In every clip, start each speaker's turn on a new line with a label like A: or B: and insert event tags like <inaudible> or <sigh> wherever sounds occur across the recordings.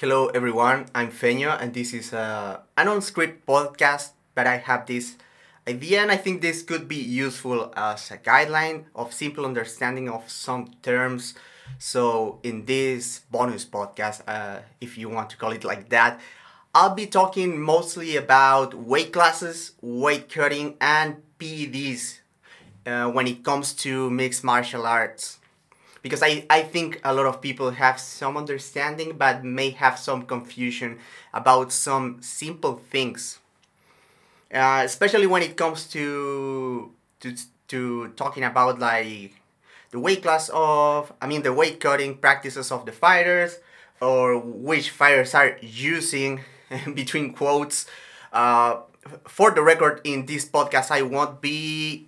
A: Hello everyone, I'm Feño and this is a, an on-script podcast, but I have this idea and I think this could be useful as a guideline of simple understanding of some terms. So in this bonus podcast, uh, if you want to call it like that, I'll be talking mostly about weight classes, weight cutting, and PEDs uh, when it comes to mixed martial arts because I, I think a lot of people have some understanding but may have some confusion about some simple things. Uh, especially when it comes to to to talking about like the weight class of i mean the weight cutting practices of the fighters or which fighters are using <laughs> between quotes uh, for the record in this podcast i won't be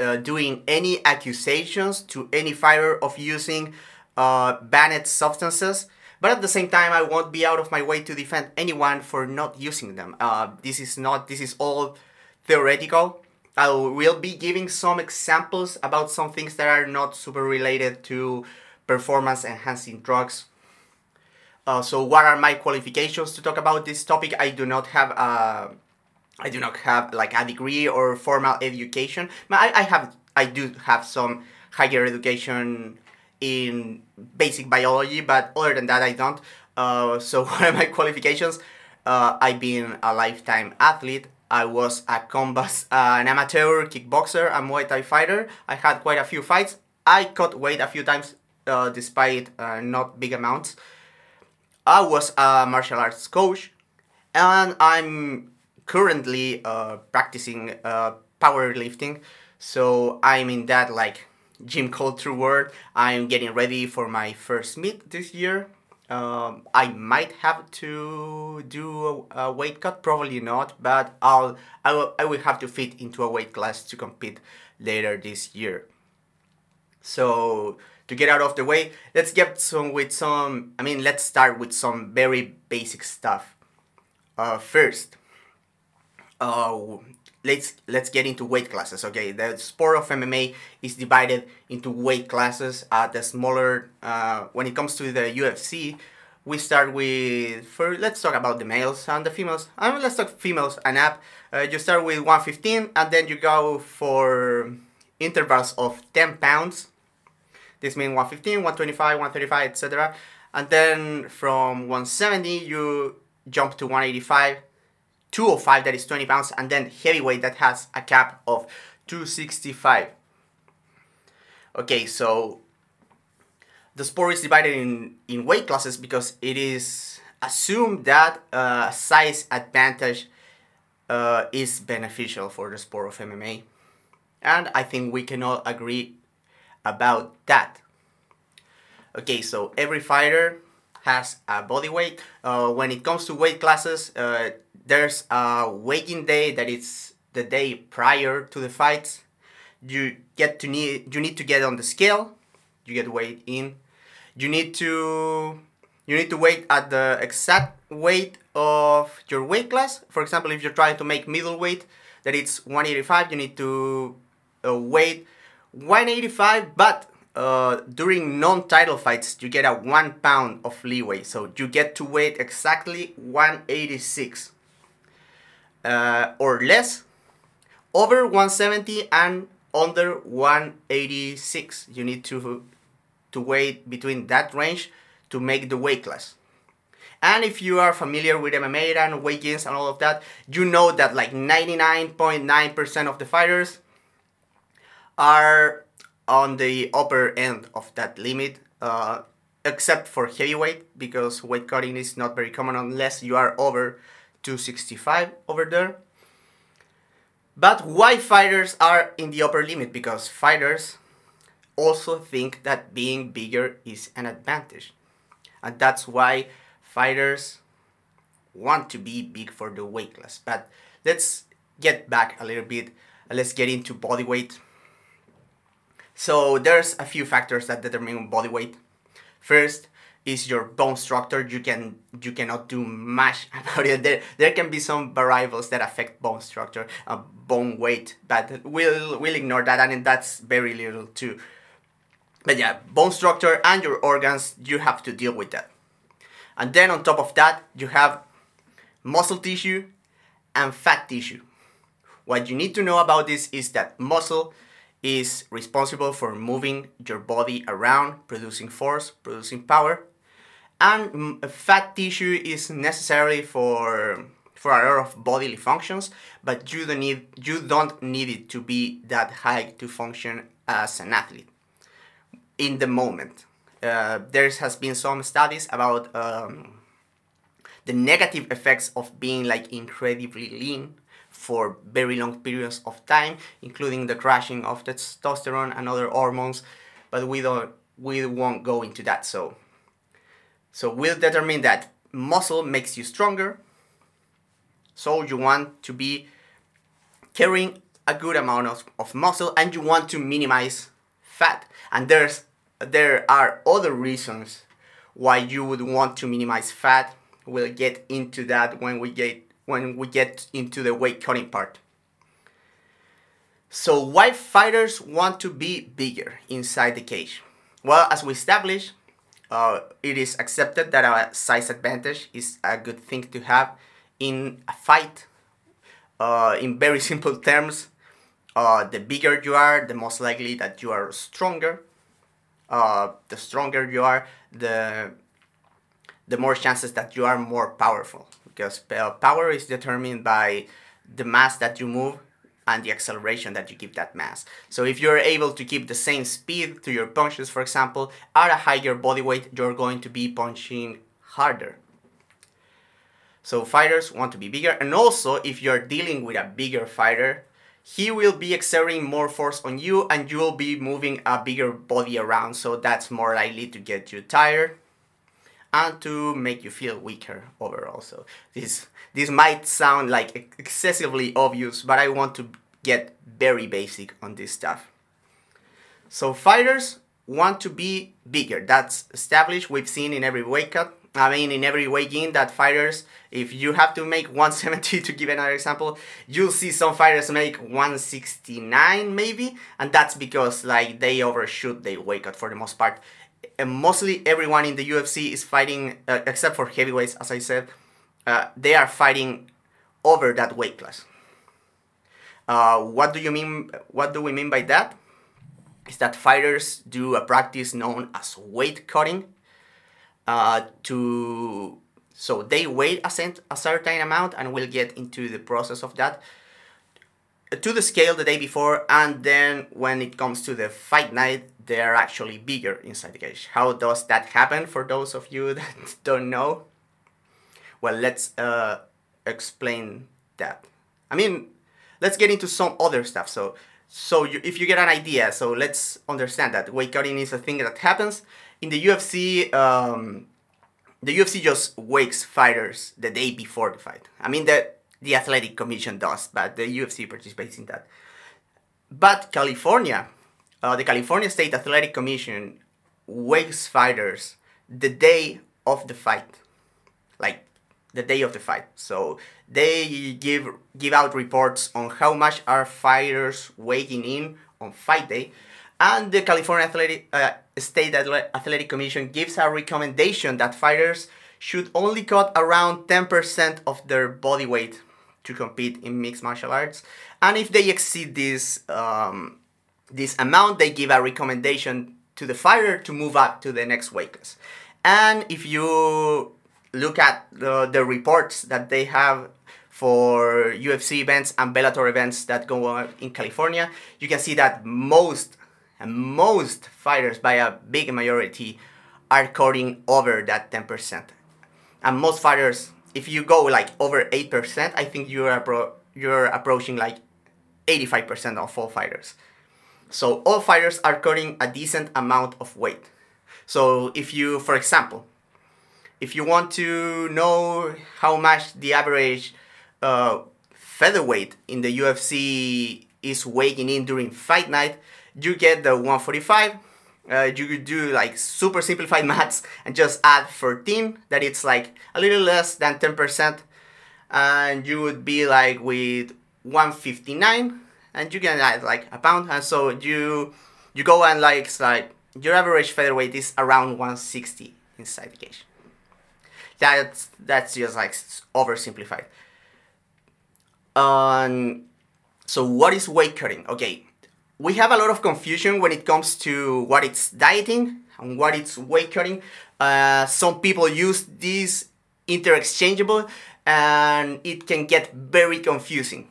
A: uh, doing any accusations to any fighter of using uh, banned substances. But at the same time, I won't be out of my way to defend anyone for not using them. Uh, this is not. This is all theoretical. I will be giving some examples about some things that are not super related to performance enhancing drugs. Uh, so, what are my qualifications to talk about this topic? I do not have a uh, I do not have like a degree or formal education. But I, I have I do have some higher education in basic biology, but other than that, I don't. Uh, so <laughs> what are my qualifications? Uh, I've been a lifetime athlete. I was a combat, uh, an amateur kickboxer, a Muay Thai fighter. I had quite a few fights. I cut weight a few times, uh, despite uh, not big amounts. I was a martial arts coach, and I'm currently uh, practicing uh, powerlifting. So I'm in that like gym culture world. I'm getting ready for my first meet this year. Um, I might have to do a, a, weight cut, probably not, but I'll I will, I will have to fit into a weight class to compete later this year. So to get out of the way, let's get some with some. I mean, let's start with some very basic stuff. Uh, first, uh, let's let's get into weight classes. Okay, the sport of MMA is divided into weight classes. At the smaller, uh, when it comes to the UFC, we start with for let's talk about the males and the females. I mean, let's talk females and up. Uh, you start with 115 and then you go for intervals of 10 pounds. This means 115, 125, 135, etc. And then from 170 you jump to 185 205 that is 20 pounds and then heavyweight that has a cap of 265 okay so the sport is divided in, in weight classes because it is assumed that uh, size advantage uh, is beneficial for the sport of MMA. And I think we can all agree about that. Okay, so every fighter has a body weight. Uh, when it comes to weight classes, uh, there's a weighing day that is the day prior to the fights. You get to need you need to get on the scale. You get weighed in. You need to you need to wait at the exact weight of your weight class. For example, if you're trying to make middleweight, that it's 185, you need to uh, weight 185, but uh, during non-title fights, you get a one pound of leeway, so you get to weight exactly 186 uh, or less, over 170 and under 186. You need to to weight between that range to make the weight class. And if you are familiar with MMA and weight gains and all of that, you know that like 99.9% of the fighters are on the upper end of that limit, uh, except for heavyweight, because weight cutting is not very common unless you are over 265 over there. But why fighters are in the upper limit? Because fighters also think that being bigger is an advantage. And that's why fighters want to be big for the weight class. But let's get back a little bit. Let's get into body weight. So there's a few factors that determine body weight. First, is your bone structure you can you cannot do much <laughs> about it. There there can be some variables that affect bone structure uh, bone weight but we'll we'll ignore that I and that's very little too. But yeah bone structure and your organs you have to deal with that. And then on top of that, you have muscle tissue and fat tissue. What you need to know about this is that muscle is responsible for moving your body around, producing force, producing power, and fat tissue is necessary for for a lot of bodily functions, but you don't need you don't need it to be that high to function as an athlete in the moment. Uh, there has been some studies about um, the negative effects of being like incredibly lean for very long periods of time, including the crashing of testosterone and other hormones. But we don't we won't go into that. So so we'll determine that muscle makes you stronger. So you want to be carrying a good amount of, of muscle and you want to minimize fat. And there's there are other reasons why you would want to minimize fat. We'll get into that when we get when we get into the weight cutting part. So why fighters want to be bigger inside the cage? Well, as we established, uh, it is accepted that a size advantage is a good thing to have in a fight. Uh, in very <laughs> simple terms, uh, the bigger you are, the most likely that you are stronger. Uh, the stronger you are, the the more chances that you are more powerful because power is determined by the mass that you move and the acceleration that you give that mass. So if you're able to keep the same speed to your punches, for example, at a higher body weight, you're going to be punching harder. So fighters want to be bigger, and also if you're dealing with a bigger fighter, he will be exerting more force on you and you will be moving a bigger body around, so that's more likely to get you tired and to make you feel weaker overall. So this this might sound like excessively obvious, but I want to get very basic on this stuff. So fighters want to be bigger. That's established. We've seen in every weight cut. I mean, in every weight in that fighters, if you have to make <laughs> 170 to give another example, you'll see some fighters make 169 maybe, and that's because like they overshoot their weight cut for the most part and mostly everyone in the UFC is fighting, uh, except for heavyweights, as I said, uh, they are fighting over that weight class. Uh, what do you mean? What do we mean by that? Is that fighters do a practice known as weight cutting. Uh, to so they weigh a, cent, a certain amount, and we'll get into the process of that to the scale the day before, and then when it comes to the fight night, they're actually bigger inside the cage. How does that happen for those of you <laughs> that don't know? Well, let's uh, explain that. I mean, let's get into some other stuff. So, so you, if you get an idea, so let's understand that weight cutting is a thing that happens in the UFC. Um, the UFC just wakes fighters the day before the fight. I mean, the the athletic commission does, but the UFC participates in that. But California uh, the California State Athletic Commission wakes fighters the day of the fight, like the day of the fight. So they give give out reports on how much are fighters waking in on fight day, and the California Athletic uh, State Athletic Commission gives a recommendation that fighters should only cut around 10% of their body weight to compete in mixed martial arts, and if they exceed this um, this amount, they give a recommendation to the fighter to move up to the next weight class. And if you look at the, the reports that they have for UFC events and Bellator events that go on in California, you can see that most most fighters by a big majority are cutting over that 10%. And most fighters, if you go like over 8%, I think you're appro- you're approaching like 85% of all fighters. So all fighters are cutting a decent amount of weight. So if you, for example, if you want to know how much the average uh, featherweight in the UFC is weighing in during fight night, you get the 145. Uh, you could do like super simplified <laughs> maths and just add 14, that it's like a little less than 10%, and you would be like with 159 and you can add like a pound and so you you go and like like your average featherweight is around 160 inside the cage That's that's just like oversimplified. Um, so what is weight cutting? Okay, we have a lot of confusion when it comes to what it's dieting and what it's weight cutting. Uh, some people use this interchangeable and it can get very confusing.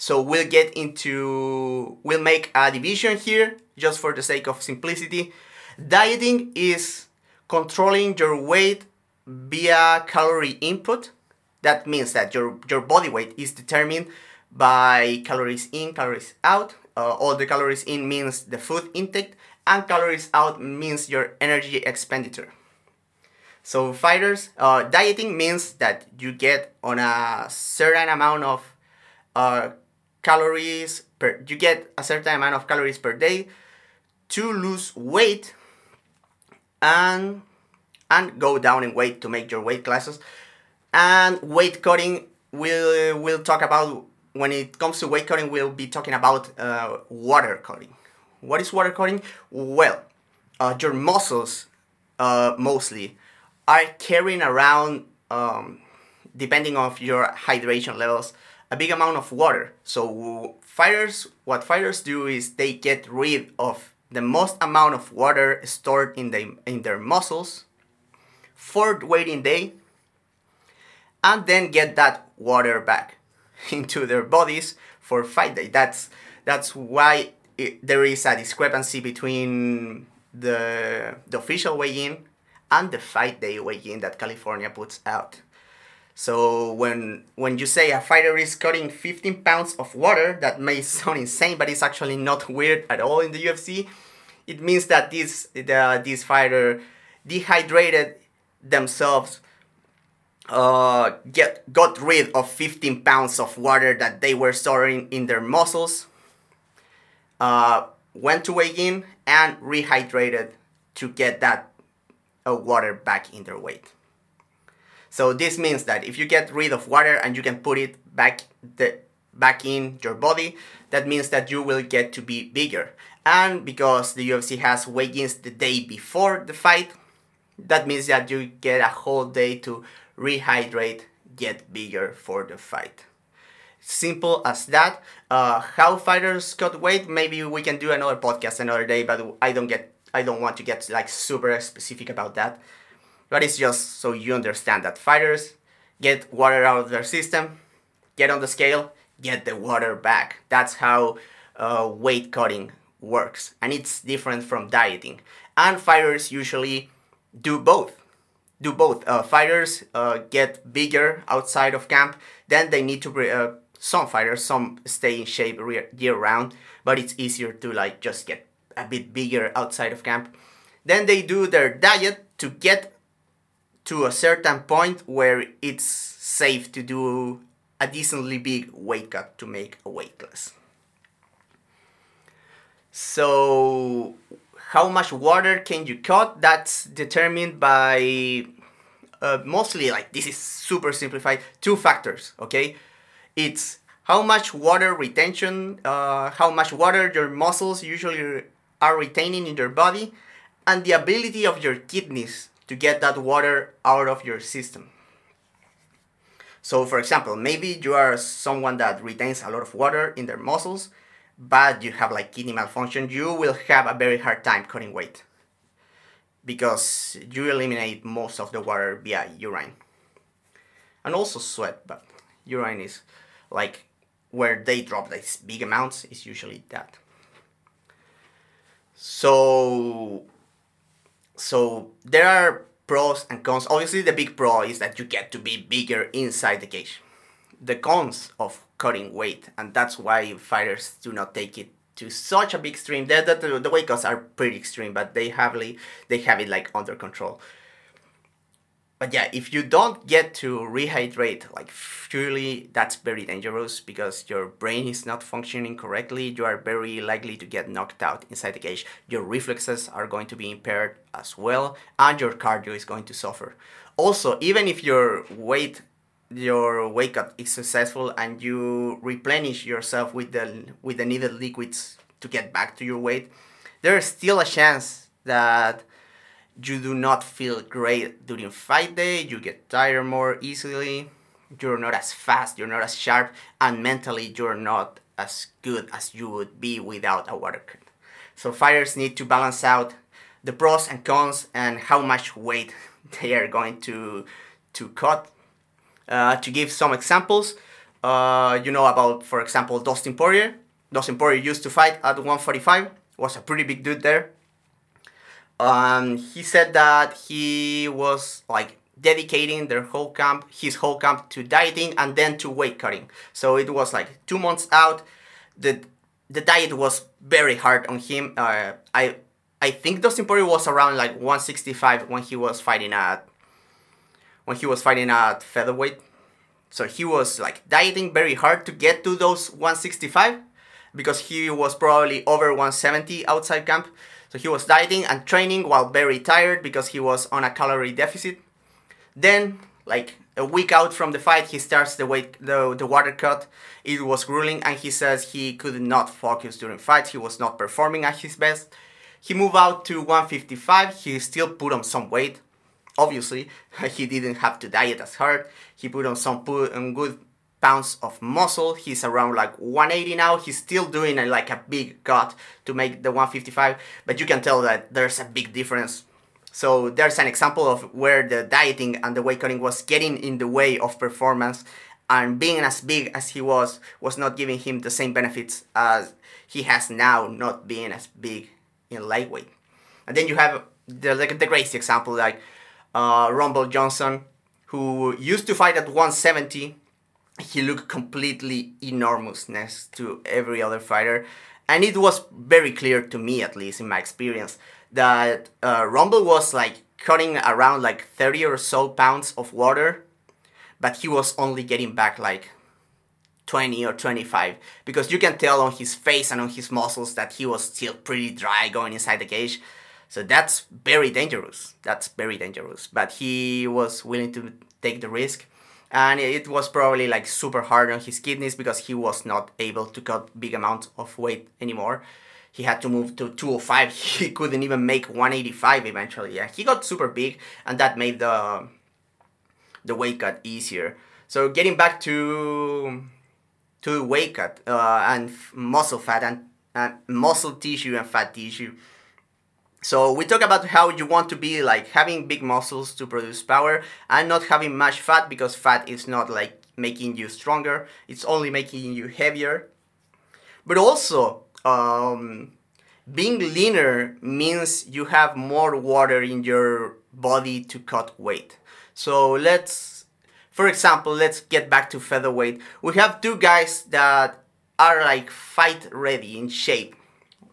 A: So we'll get into, we'll make a division here just for the sake of simplicity. Dieting is controlling your weight via calorie input. That means that your, your body weight is determined by calories in, calories out. Uh, all the calories in means the food intake, and calories out means your energy expenditure. So fighters, uh, dieting means that you get on a certain amount of uh, calories per, you get a certain amount of calories per day to lose weight and and go down in weight to make your weight classes. And weight cutting, we'll, we'll talk about, when it comes to weight cutting, we'll be talking about uh, water cutting. What is water cutting? Well, uh, your muscles, uh, mostly, are carrying around, um, depending of your hydration levels, a big amount of water. So fighters, what fighters do is they get rid of the most amount of water stored in the in their muscles for the waiting day and then get that water back <laughs> into their bodies for fight day that's that's why it, there is a discrepancy between the the official weigh-in and the fight day weigh-in that California puts out. So when when you say a fighter is cutting 15 pounds of water, that may sound insane, but it's actually not <laughs> weird at all in the UFC. It means that this the, this fighter dehydrated themselves, uh, get got rid of 15 pounds of water that they were storing in their muscles, uh, went to weigh in and rehydrated to get that uh, water back in their weight. So this means that if you get rid of water and you can put it back the back in your body, that means that you will get to be bigger. And because the UFC has weigh-ins the day before the fight, that means that you get a whole day to rehydrate, get bigger for the fight. Simple as that. Uh, how fighters cut weight? Maybe we can do another podcast another day, but I don't get I don't want to get like super specific about that. But it's just so you understand that fighters get water out of their system, get on the scale, get the water back. That's how uh, weight cutting works, and it's different from dieting. And fighters usually do both. Do both. Uh, fighters uh, get bigger outside of camp, then they need to. Uh, some fighters, some stay in shape year round, but it's easier to like just get a bit bigger outside of camp. Then they do their diet to get to a certain point where it's safe to do a decently big weight cut to make a weight class. So, how much water can you cut? That's determined by uh, mostly like this is super simplified two factors. Okay, it's how much water retention, uh, how much water your muscles usually are retaining in your body and the ability of your kidneys to get that water out of your system. So, for example, maybe you are someone that retains a lot of water in their muscles, but you have like kidney malfunction, you will have a very hard time cutting weight because you eliminate most of the water via urine and also sweat, but urine is like where they drop these big amounts is usually that. So, so there are pros and cons. Obviously, the big pro is that you get to be bigger inside the cage. The cons of cutting weight, and that's why fighters do not take it to such a big extreme. The, the, the weight cuts are pretty extreme, but they have, they have it like under control but yeah, if you don't get to rehydrate, like surely that's very dangerous because your brain is not functioning correctly. You are very likely to get knocked out inside the cage. Your reflexes are going to be impaired as well, and your cardio is going to suffer. Also, even if your weight your wake up is successful and you replenish yourself with the with the needed liquids to get back to your weight, there is still a chance that you do not feel great during fight day you get tired more easily. You're not as fast you're not as sharp and mentally you're not as good as you would be without a water cut. So fighters need to balance out the pros and cons and how much weight <laughs> they are going to to cut. Uh, to give some examples uh, you know about for example dustin poirier. Dustin poirier used to fight at 145 was a pretty big dude there um, he said that he was like dedicating their whole camp, his whole camp to dieting and then to weight cutting. So it was like two months out. The the diet was very hard on him. Uh, I I think Dustin Poirier was around like 165 when he was fighting at when he was fighting at featherweight. So he was like dieting very hard to get to those 165 because he was probably over 170 outside camp. So he was dieting and training while very tired because he was on a calorie deficit. Then, like a week out from the fight, he starts the weight the, the water cut. It was grueling, and he says he could not focus during fights. He was not performing at his best. He moved out to 155. He still put on some weight. Obviously, <laughs> he didn't have to diet as hard. He put on some put on um, good pounds of muscle. He's around like 180 now. He's still doing a, like a big cut to make the 155, but you can tell that there's a big difference. So there's an example of where the dieting and the weight cutting was getting in the way of performance and being as big as he was was not giving him the same benefits as he has now not being as big in lightweight. And then you have the like the crazy example like uh, Rumble Johnson who used to fight at 170 he looked completely enormous next to every other fighter. And it was very clear to me, at least in my experience, that uh, Rumble was like cutting around like 30 or so pounds of water, but he was only getting back like 20 or 25 because you can tell on his face and on his muscles that he was still pretty dry going inside the cage. So that's very dangerous. That's very dangerous. But he was willing to take the risk and it was probably like super hard on his kidneys because he was not able to cut big amounts of weight anymore. He had to move to 205 <laughs> he couldn't even make 185 eventually. Yeah he got super big and that made the the weight cut easier. So getting back to to weight cut uh, and muscle fat and, and muscle tissue and fat tissue so we talk about how you want to be like having big muscles to produce power and not having much fat because fat is not like making you stronger, it's only making you heavier. But also, um, being leaner means you have more water in your body to cut weight. So let's, for example, let's get back to featherweight. We have two guys that are like fight ready in shape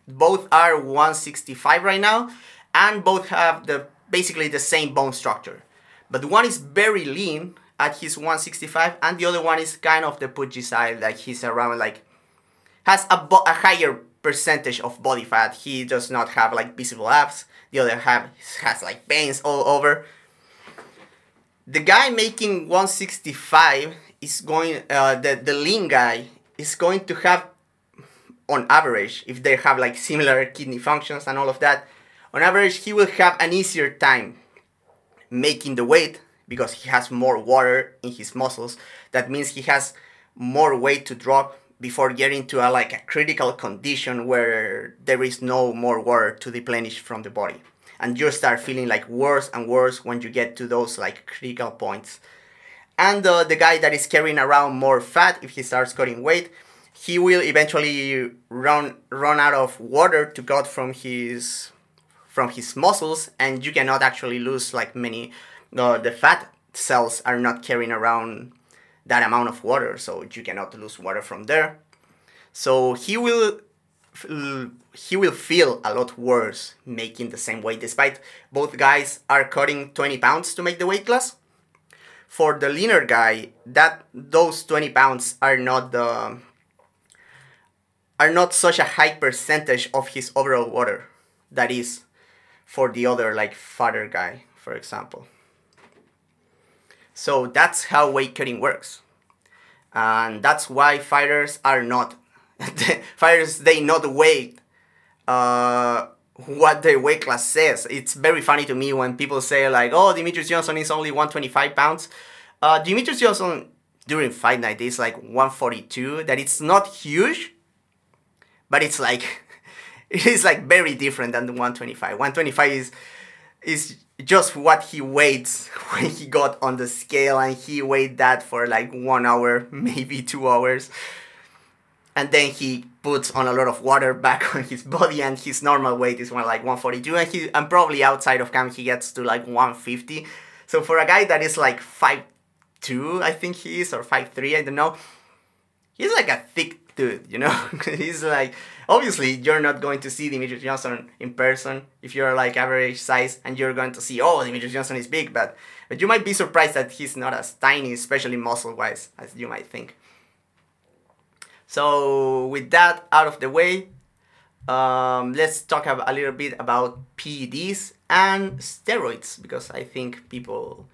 A: both are 165 right now, and both have the basically the same bone structure. But one is very lean at his 165, and the other one is kind of the pudgy side, like he's around like has a, bo- a higher percentage of body fat. He does not have like visible abs. The other half has like veins all over. The guy making 165 is going. Uh, the the lean guy is going to have on average, if they have like similar kidney functions and all of that, on average, he will have an easier time making the weight because he has more water in his muscles. That means he has more weight to drop before getting to a like a critical condition where there is no more water to replenish from the body. And you start feeling like worse and worse when you get to those like critical points. And uh, the guy that is carrying around more fat, if he starts cutting weight, he will eventually run run out of water to cut from his from his muscles and you cannot actually lose like many uh, the fat cells are not carrying around that amount of water so you cannot lose water from there. So he will he will feel a lot worse making the same weight despite both guys are cutting 20 pounds to make the weight class. For the leaner guy that those 20 pounds are not the are not such a high percentage of his overall water that is for the other like fatter guy for example so that's how weight cutting works and that's why fighters are not <laughs> fighters they not weight uh, what the weight class says. It's very funny to me when people say like, "Oh, Demetrious Johnson is only 125 pounds." Uh, Demetrious Johnson during fight night is like 142. That it's not huge, but it's like <laughs> it is like very different than the 125. 125 is is just what he weighs <laughs> when he got on the scale and he weighed that for like one hour, <laughs> maybe two hours. And then he puts on a lot of water back on his body and his normal weight is one like 142 and he and probably outside of camp he gets to like 150. So for a guy that is like 5'2 I think he is or 5'3 I don't know. He's like a thick dude, you know? <laughs> he's like obviously you're not going to see Demetrious Johnson in person if you're like average size and you're going to see oh Demetrious Johnson is big but but you might be surprised that he's not as tiny especially muscle wise as you might think so with that out of the way um, let's talk a little bit about PEDs and steroids because I think people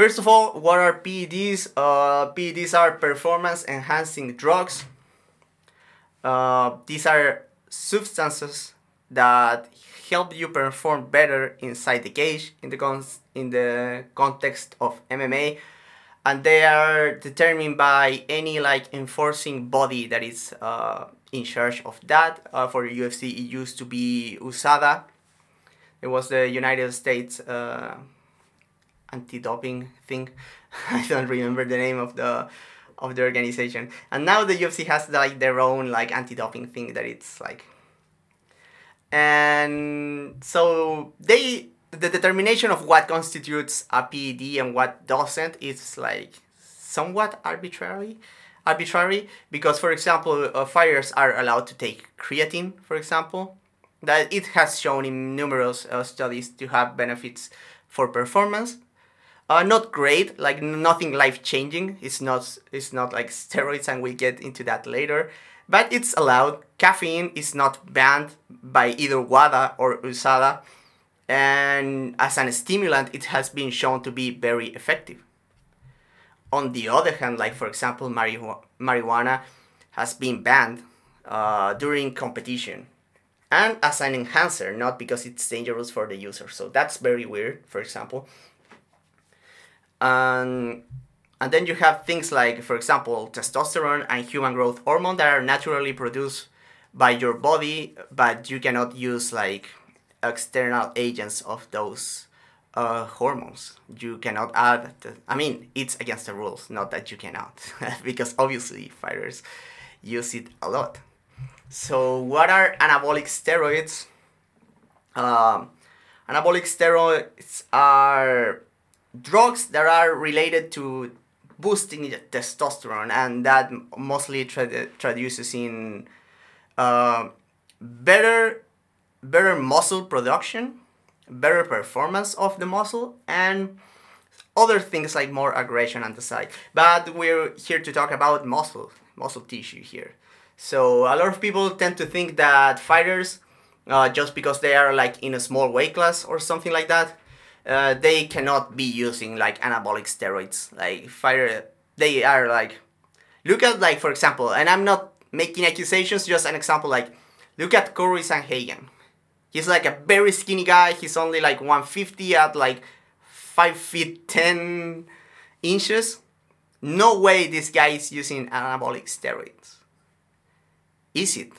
A: First of all, what are PEDs? Uh, PEDs are performance enhancing drugs. Uh, these are substances that help you perform better inside the cage in the con- in the context of MMA and they are determined by any like enforcing body that is uh, in charge of that. Uh, for UFC it used to be USADA it was the United States uh, anti-doping thing. <laughs> I don't remember the name of the of the organization. And now the UFC has like their own like anti-doping thing that it's like and so they the determination of what constitutes a PED and what doesn't is like somewhat arbitrary arbitrary because for example uh, fighters are allowed to take creatine for example. That it has shown in numerous uh, studies to have benefits for performance uh, not great, like nothing life changing. It's not it's not like steroids, and we'll get into that later. But it's allowed. Caffeine is not banned by either WADA or USADA, and as an stimulant, it has been shown to be very effective. On the other hand, like for example, marijuana, marijuana has been banned uh, during competition and as an enhancer, not because it's dangerous for the user. So that's very weird, for example and and then you have things like for example testosterone and human growth hormone that are naturally produced by your body but you cannot use like external agents of those uh, hormones. You cannot add the, i mean it's against the rules not that you cannot <laughs> because obviously fighters use it a lot. So what are anabolic steroids? Um, anabolic steroids are drugs that are related to boosting testosterone and that mostly tra- traduces in uh, better better muscle production better performance of the muscle and other things like more aggression on the side. But we're here to talk about muscle muscle tissue here. So a lot of people tend to think that fighters uh, just because they are like in a small weight class or something like that uh, they cannot be using like anabolic steroids. Like fire, they are like, look at like for example, and I'm not making accusations, just an example. Like, look at Cory Sandhagen. He's like a very skinny guy. He's only like 150 at like five feet ten inches. No way this guy is using anabolic steroids. Is it?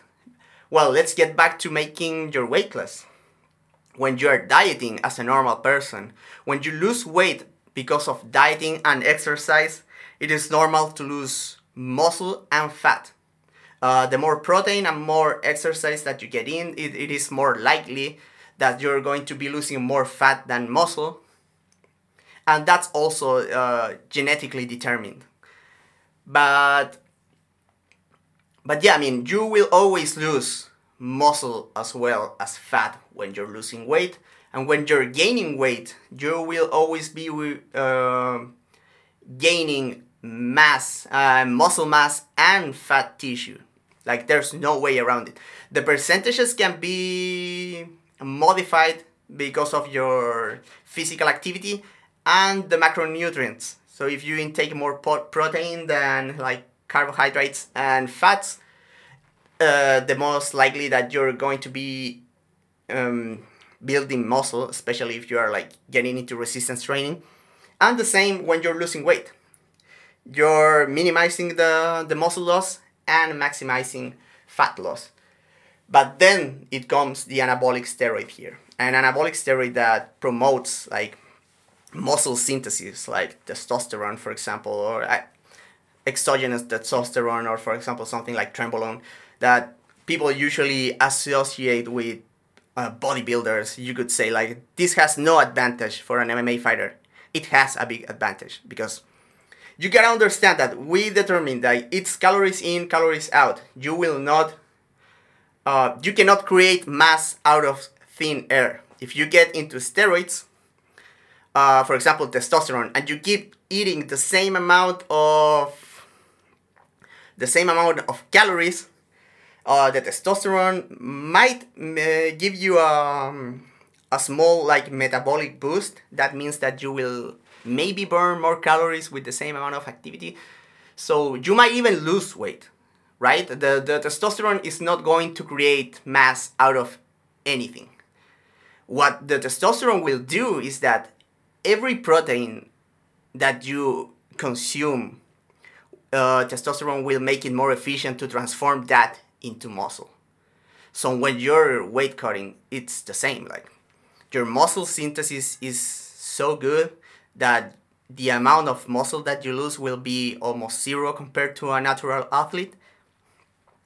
A: Well, let's get back to making your weight class when you are dieting as a normal person, when you lose weight because of dieting and exercise, it is normal to lose muscle and fat. Uh, the more protein and more exercise that you get in, it, it is more likely that you're going to be losing more fat than muscle. And that's also uh, genetically determined. But, but yeah, I mean, you will always lose muscle as well as fat when you're losing weight. And when you're gaining weight, you will always be uh, gaining mass, uh, muscle mass, and fat tissue. Like there's no way around it. The percentages can be modified because of your physical activity and the macronutrients. So if you intake more protein than like carbohydrates and fats, uh, the most likely that you're going to be um, building muscle, especially if you are like getting into resistance training, and the same when you're losing weight. You're minimizing the, the muscle loss and maximizing fat loss. But then it comes the anabolic steroid here. An anabolic steroid that promotes like muscle synthesis, like testosterone, for example, or uh, exogenous testosterone, or for example, something like trenbolone, that people usually associate with uh, bodybuilders. You could say, like, this has no advantage for an MMA fighter. It has a big advantage because you gotta understand that we determine that it's calories in, calories out. You will not uh, you cannot create mass out of thin air. If you get into steroids, uh, for example, testosterone, and you keep eating the same amount of the same amount of calories, uh, the testosterone might uh, give you a, um, a small like metabolic boost. That means that you will maybe burn more calories with the same amount of activity. So you might even lose weight right? The, the testosterone is not going to create mass out of anything. What the testosterone will do is that every protein that you consume, uh, testosterone will make it more efficient to transform that into muscle. So when you're weight cutting, it's the same. Like your muscle synthesis is so good that the amount of muscle that you lose will be almost zero compared to a natural athlete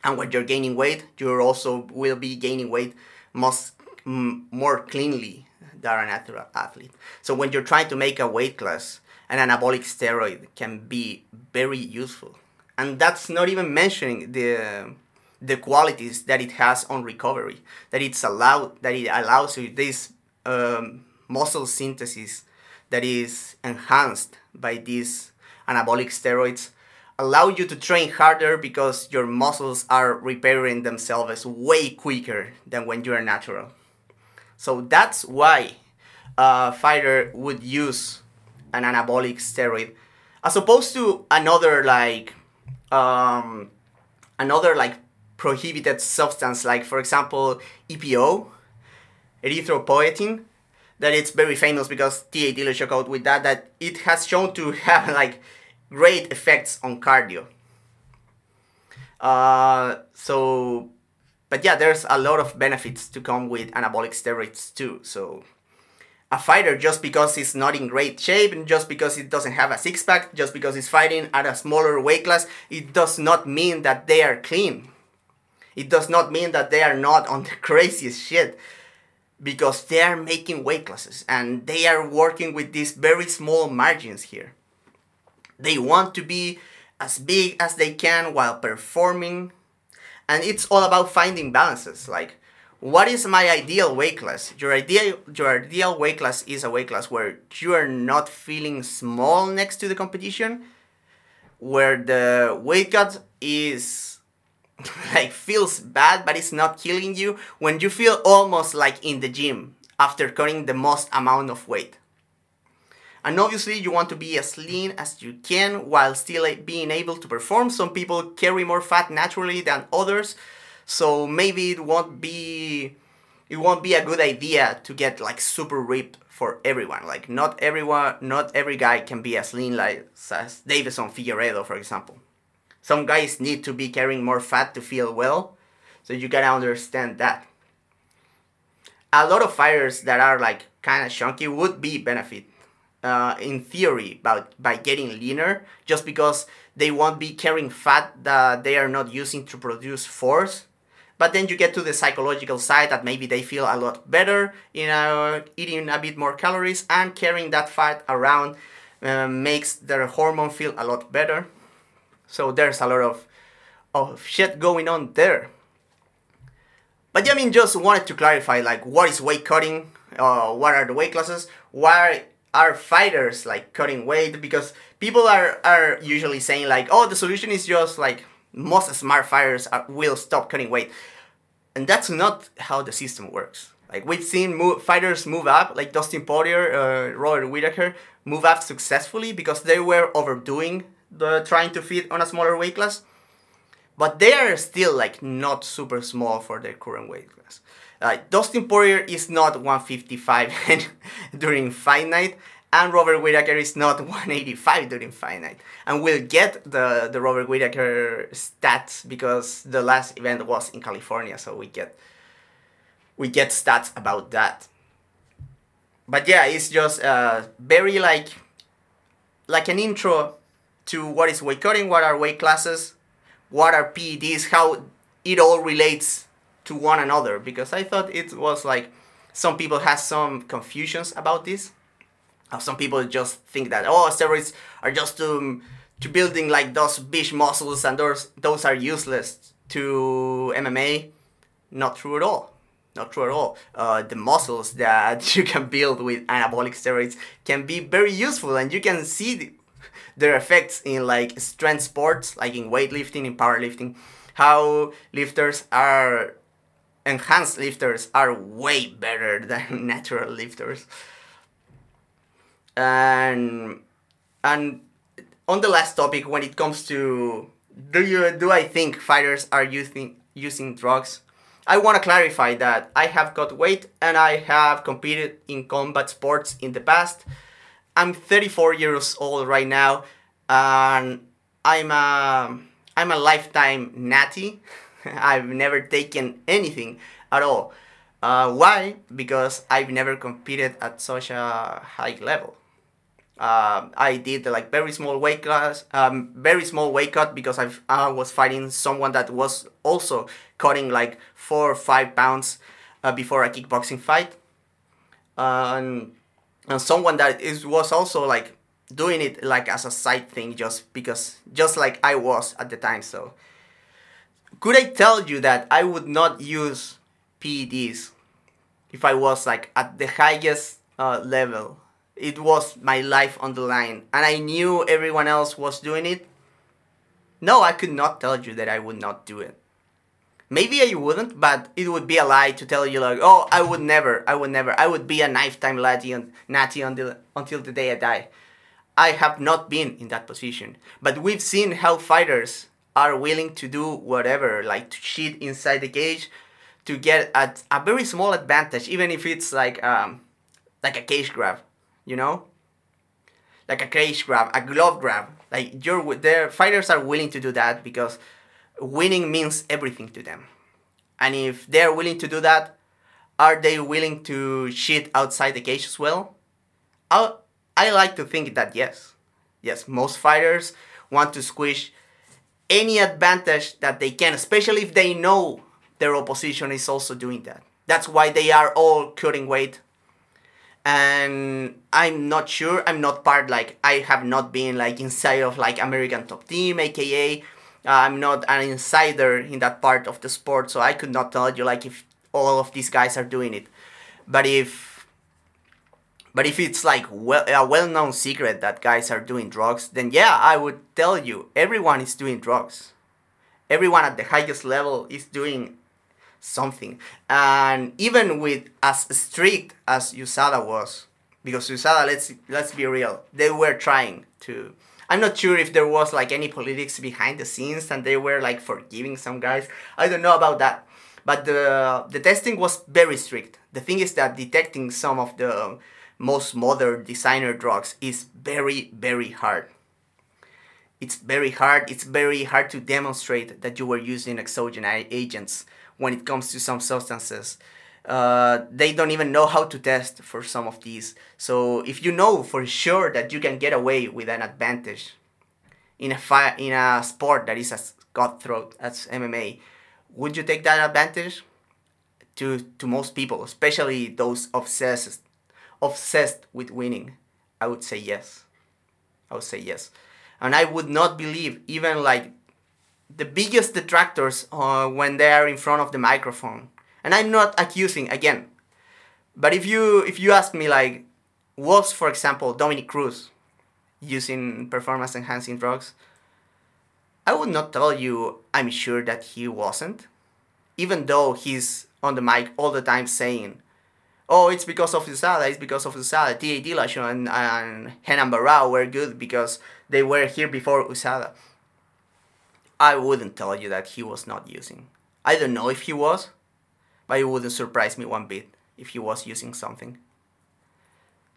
A: and when you're gaining weight you also will be gaining weight most more cleanly than a natural athlete so when you're trying to make a weight class an anabolic steroid can be very useful and that's not even mentioning the the qualities that it has on recovery that it's allowed that it allows you this um, muscle synthesis that is enhanced by these anabolic steroids allow you to train harder because your muscles are repairing themselves way quicker than when you're natural. So that's why a fighter would use an anabolic steroid as opposed to another like um, another like prohibited substance like for example EPO erythropoietin that it's very famous because TJ Dillashaw out with that that it has shown to <laughs> have like great effects on cardio. Uh, so, but yeah, there's a lot of benefits to come with anabolic steroids too. So, a fighter just because he's not in great shape and just because he doesn't have a six pack, just because he's fighting at a smaller weight class, it does not mean that they are clean. It does not mean that they are not <laughs> on the craziest shit because they are making weight classes and they are working with these very small margins here. They want to be as big as they can while performing. And it's all about finding balances. Like, what is my ideal weight class? Your ideal your ideal weight class is a weight class where you are not feeling small next to the competition, where the weight cut is <laughs> like feels bad but it's not killing you when you feel almost like in the gym after cutting the most amount of weight. And obviously, you want to be as lean as you can while still being able to perform. Some people carry more fat naturally than others, so maybe it won't be it won't be a good idea to get like super ripped for everyone. Like not everyone, not every guy can be as lean like as Deiveson Figueiredo, for example. Some guys need to be carrying more fat to feel well, so you gotta understand that. A lot of fighters that are like kind of chunky would be benefit uh, in theory about by getting leaner just because they won't be carrying fat that they are not using to produce force but then you get to the psychological side that maybe they feel a lot better you know eating a bit more calories and carrying that fat around uh, makes their hormone feel a lot better so there's a lot of of shit going on there but yeah, I mean, just wanted to clarify, like, what is weight cutting? Uh, what are the weight classes? Why are fighters like cutting weight because people are are usually saying like oh the solution is just like most smart fighters are, will stop cutting weight. And that's not how the system works. Like we've seen move, fighters move up like dustin poirier uh, robert whittaker move up successfully because they were overdoing the trying to fit on a smaller weight class. But they are still like not super small for their current weight class. Uh, Dustin Poirier is not 155 <laughs> during fight night, and Robert Whittaker is not <laughs> 185 during night. And we'll get the, the Robert Whittaker stats because the last event was in California, so we get we get stats about that. But yeah, it's just uh, very like like an intro to what is weight cutting, what are weight classes, what are PEDs, how it all relates to one another. Because I thought it was like some people have some confusions about this. Some people just think that oh steroids are just to to building like those big muscles and those those are useless to MMA. Not true at all. Not true at all. Uh, the muscles that <laughs> you can build with anabolic steroids can be very useful, and you can see the, their effects in like strength sports, like in weightlifting, in powerlifting. How lifters are enhanced lifters are way better <laughs> than natural lifters. And and on the last topic, when it comes to do you do I think fighters are using using drugs? I want to clarify that I have got weight and I have competed in combat sports in the past. I'm 34 years old right now, and I'm a I'm a lifetime natty. <laughs> I've never taken anything at all. Uh, why? Because I've never competed at such a high level. Uh, I did like very small weight class, um, very small weight cut because I was fighting someone that was also cutting like four or five pounds uh, before a kickboxing fight, uh, and, and someone that is was also like doing it like as a side thing just because just like I was at the time. So could I tell you that I would not use PEDs if I was like at the highest uh, level it was my life on the line and I knew everyone else was doing it, no, I could not tell you that I would not do it. Maybe I wouldn't, but it would be a lie to tell you like, oh, I would never, I would never, I would be a lifetime and natty until until the day I die. I have not been in that position, but we've seen how fighters are willing to do whatever, like to cheat inside the cage, to get at a very small advantage, even if it's like um, like a cage grab you know? Like a cage grab a glove grab. Like you're their fighters are willing to do that because winning means everything to them. And if they're willing to do that are they willing to shit outside the cage as well? I i like to think that yes. Yes most fighters want to squish any advantage that they can especially if they know their opposition is also doing that. That's why they are all cutting weight and I'm not sure. I'm not part like I have not been like inside of like American Top Team, aka uh, I'm not an insider in that part of the sport, so I could not tell you like if all of these guys are doing it. But if but if it's like well a well-known secret that guys are doing drugs, then yeah, I would tell you everyone is doing drugs. Everyone at the highest level is doing something. And even with as strict as USADA was, because USADA, let's let's be real, they were trying to. I'm not sure if there was like any politics behind the scenes and they were like forgiving some guys. I don't know about that. But the the testing was very strict. The thing is that detecting some of the most modern designer drugs is very very hard. It's very hard. It's very hard to demonstrate that you were using exogenous agents when it comes to some substances. Uh, they don't even know how to test for some of these. So if you know for sure that you can get away with an advantage in a fi- in a sport that is as cutthroat as MMA, would you take that advantage? To to most people, especially those obsessed obsessed with winning, I would say yes. I would say yes, and I would not believe even like the biggest detractors uh, when they are in front of the microphone. And I'm not accusing again. But if you if you ask me like was for example Dominick Cruz using performance enhancing drugs, I would not tell you I'm sure that he wasn't. Even though he's on the mic all the time saying, Oh, it's because of USADA, it's because of USADA. T.J. Dillashaw and, and Renan Barão were good because they were here before USADA. I wouldn't tell you that he was not using. I don't know if he was, but it wouldn't surprise me one bit if he was using something.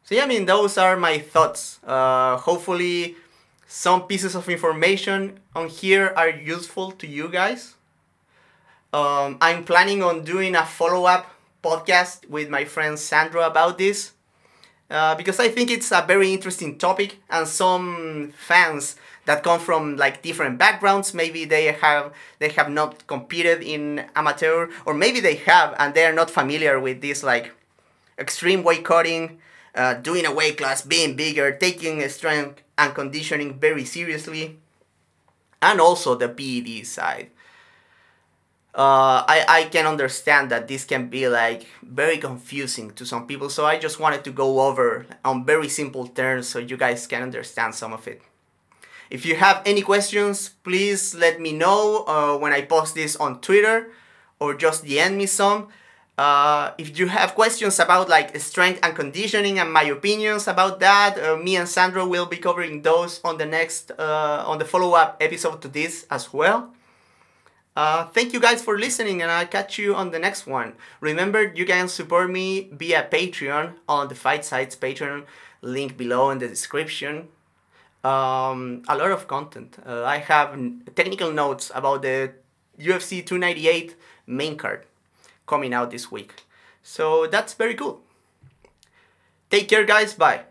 A: So yeah, I mean those are my thoughts. Uh, hopefully, some pieces of information on here are useful to you guys. Um, I'm planning on doing a follow up podcast with my friend Sandra about this uh, because I think it's a very interesting topic and some fans that come from like different backgrounds. Maybe they have they have not competed in amateur or maybe they have and they are not familiar with this like extreme weight cutting uh, doing a weight class being bigger taking strength and conditioning very seriously and also the ped side. Uh, I, I can understand that this can be like very confusing to some people so i just wanted to go over on very simple terms so you guys can understand some of it if you have any questions please let me know uh, when i post this on twitter or just DM me some uh, if you have questions about like strength and conditioning and my opinions about that uh, me and sandro will be covering those on the next uh, on the follow-up episode to this as well uh, thank you guys for listening, and I'll catch you on the next one. Remember, you can support me via Patreon on the Fight Sites Patreon link below in the description. Um, a lot of content. Uh, I have technical notes about the UFC 298 main card coming out this week. So that's very cool. Take care, guys. Bye.